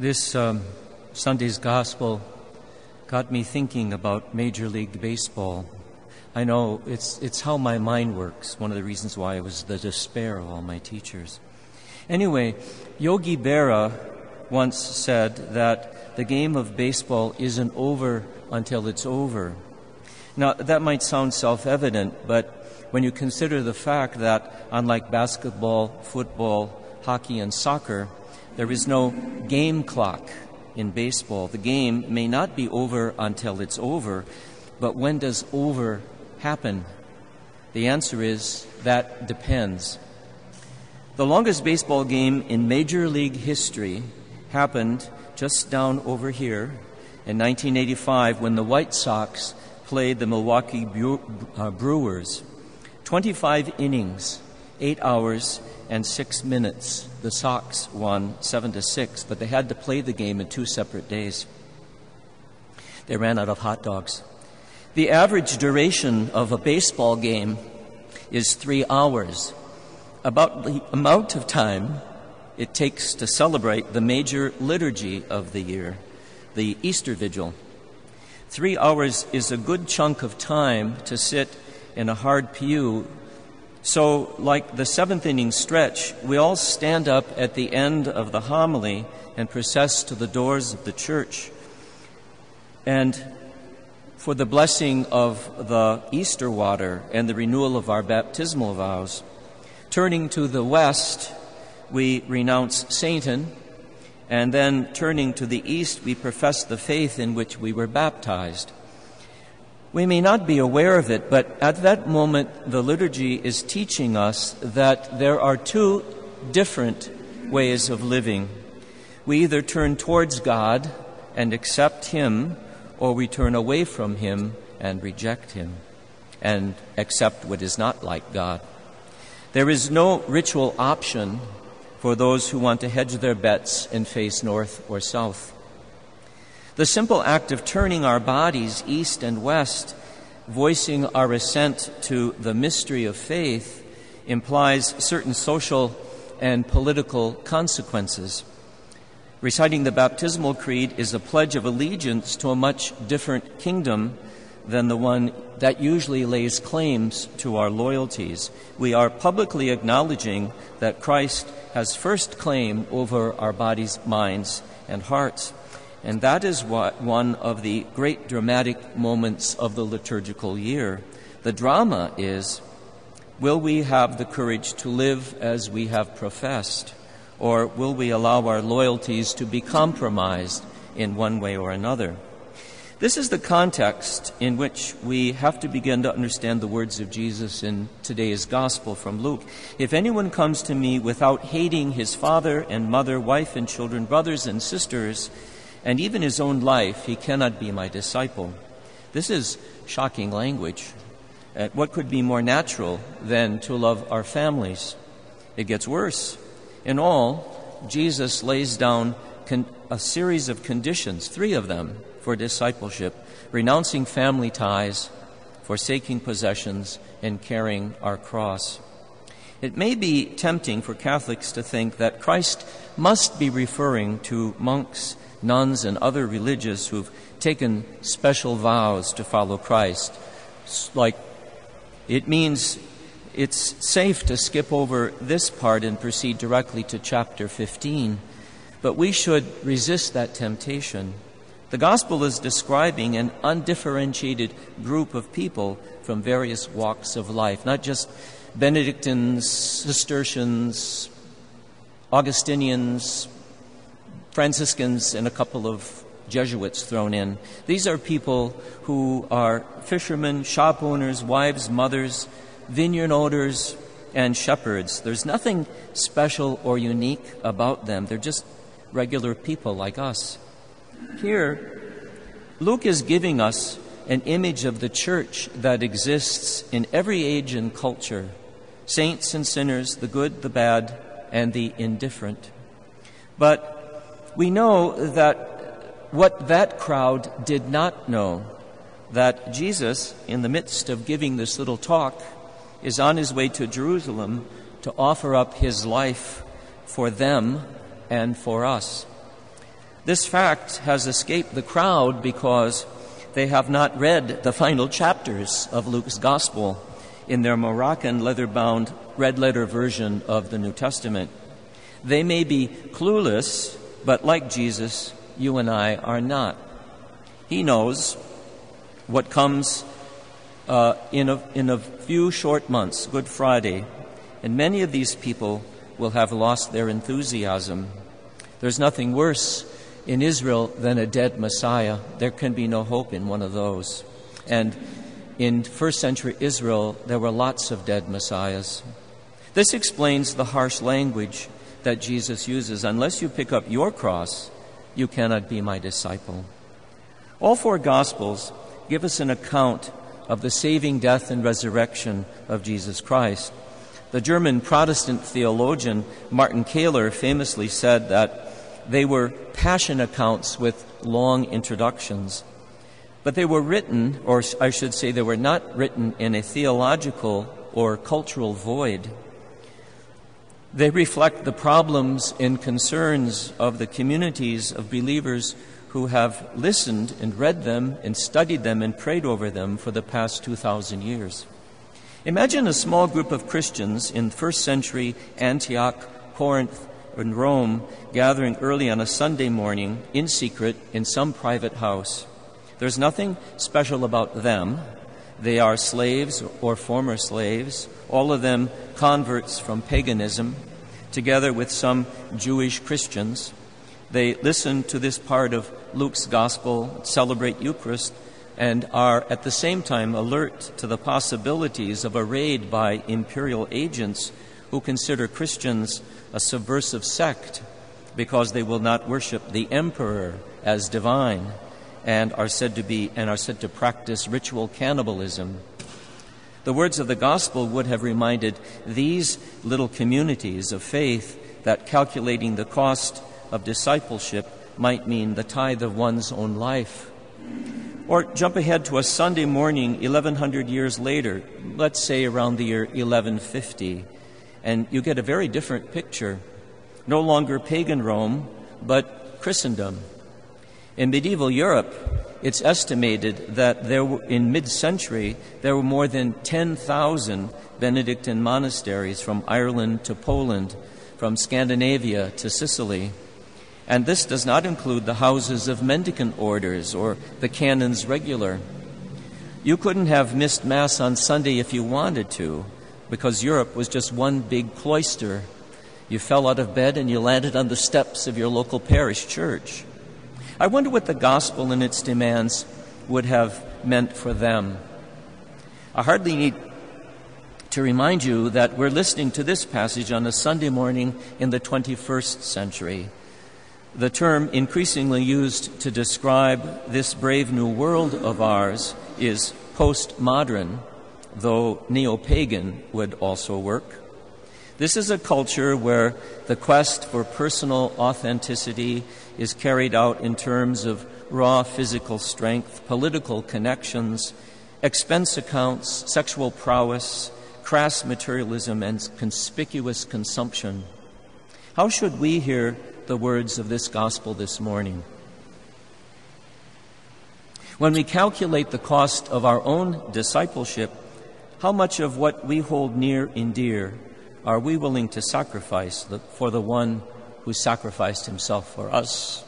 This um, Sunday's gospel got me thinking about Major League Baseball. I know it's, it's how my mind works, one of the reasons why I was the despair of all my teachers. Anyway, Yogi Berra once said that the game of baseball isn't over until it's over. Now, that might sound self evident, but when you consider the fact that, unlike basketball, football, hockey, and soccer, there is no game clock in baseball. The game may not be over until it's over, but when does over happen? The answer is that depends. The longest baseball game in Major League history happened just down over here in 1985 when the White Sox played the Milwaukee uh, Brewers. 25 innings, 8 hours and 6 minutes. The Sox won 7 to 6, but they had to play the game in two separate days. They ran out of hot dogs. The average duration of a baseball game is 3 hours. About the amount of time it takes to celebrate the major liturgy of the year, the Easter Vigil. Three hours is a good chunk of time to sit in a hard pew. So, like the seventh inning stretch, we all stand up at the end of the homily and process to the doors of the church. And for the blessing of the Easter water and the renewal of our baptismal vows. Turning to the west, we renounce Satan, and then turning to the east, we profess the faith in which we were baptized. We may not be aware of it, but at that moment, the liturgy is teaching us that there are two different ways of living. We either turn towards God and accept Him, or we turn away from Him and reject Him and accept what is not like God. There is no ritual option for those who want to hedge their bets and face north or south. The simple act of turning our bodies east and west, voicing our assent to the mystery of faith, implies certain social and political consequences. Reciting the baptismal creed is a pledge of allegiance to a much different kingdom than the one that usually lays claims to our loyalties. We are publicly acknowledging that Christ has first claim over our bodies, minds, and hearts. And that is what one of the great dramatic moments of the liturgical year. The drama is will we have the courage to live as we have professed, or will we allow our loyalties to be compromised in one way or another? This is the context in which we have to begin to understand the words of Jesus in today's gospel from Luke. If anyone comes to me without hating his father and mother, wife and children, brothers and sisters, and even his own life, he cannot be my disciple. This is shocking language. Uh, what could be more natural than to love our families? It gets worse. In all, Jesus lays down con- a series of conditions, three of them, for discipleship, renouncing family ties, forsaking possessions, and carrying our cross. It may be tempting for Catholics to think that Christ must be referring to monks, nuns, and other religious who've taken special vows to follow Christ. Like, it means it's safe to skip over this part and proceed directly to chapter 15, but we should resist that temptation. The gospel is describing an undifferentiated group of people from various walks of life, not just Benedictines, Cistercians, Augustinians, Franciscans, and a couple of Jesuits thrown in. These are people who are fishermen, shop owners, wives, mothers, vineyard owners, and shepherds. There's nothing special or unique about them. They're just regular people like us. Here, Luke is giving us an image of the church that exists in every age and culture saints and sinners, the good, the bad, and the indifferent. But we know that what that crowd did not know, that Jesus, in the midst of giving this little talk, is on his way to Jerusalem to offer up his life for them and for us. This fact has escaped the crowd because they have not read the final chapters of Luke's Gospel in their Moroccan leather bound red letter version of the New Testament. They may be clueless, but like Jesus, you and I are not. He knows what comes uh, in, a, in a few short months, Good Friday, and many of these people will have lost their enthusiasm. There's nothing worse in Israel than a dead Messiah. There can be no hope in one of those. And in first century Israel, there were lots of dead Messiahs. This explains the harsh language that Jesus uses. Unless you pick up your cross, you cannot be my disciple. All four Gospels give us an account of the saving death and resurrection of Jesus Christ. The German Protestant theologian Martin Kähler famously said that they were passion accounts with long introductions. But they were written, or I should say, they were not written in a theological or cultural void. They reflect the problems and concerns of the communities of believers who have listened and read them and studied them and prayed over them for the past 2,000 years. Imagine a small group of Christians in first century Antioch, Corinth, and Rome gathering early on a Sunday morning in secret in some private house. There's nothing special about them. They are slaves or former slaves, all of them converts from paganism, together with some Jewish Christians. They listen to this part of Luke's Gospel, celebrate Eucharist, and are at the same time alert to the possibilities of a raid by imperial agents who consider Christians a subversive sect because they will not worship the emperor as divine and are said to be and are said to practice ritual cannibalism. The words of the gospel would have reminded these little communities of faith that calculating the cost of discipleship might mean the tithe of one's own life. Or jump ahead to a Sunday morning 1100 years later, let's say around the year 1150, and you get a very different picture. No longer pagan Rome, but Christendom. In medieval Europe, it's estimated that there were, in mid-century there were more than 10,000 Benedictine monasteries from Ireland to Poland, from Scandinavia to Sicily. And this does not include the houses of mendicant orders or the canons regular. You couldn't have missed Mass on Sunday if you wanted to, because Europe was just one big cloister. You fell out of bed and you landed on the steps of your local parish church. I wonder what the gospel and its demands would have meant for them. I hardly need to remind you that we're listening to this passage on a Sunday morning in the 21st century. The term increasingly used to describe this brave new world of ours is postmodern, though neo pagan would also work. This is a culture where the quest for personal authenticity is carried out in terms of raw physical strength, political connections, expense accounts, sexual prowess, crass materialism, and conspicuous consumption. How should we hear the words of this gospel this morning. When we calculate the cost of our own discipleship, how much of what we hold near and dear are we willing to sacrifice for the one who sacrificed himself for us?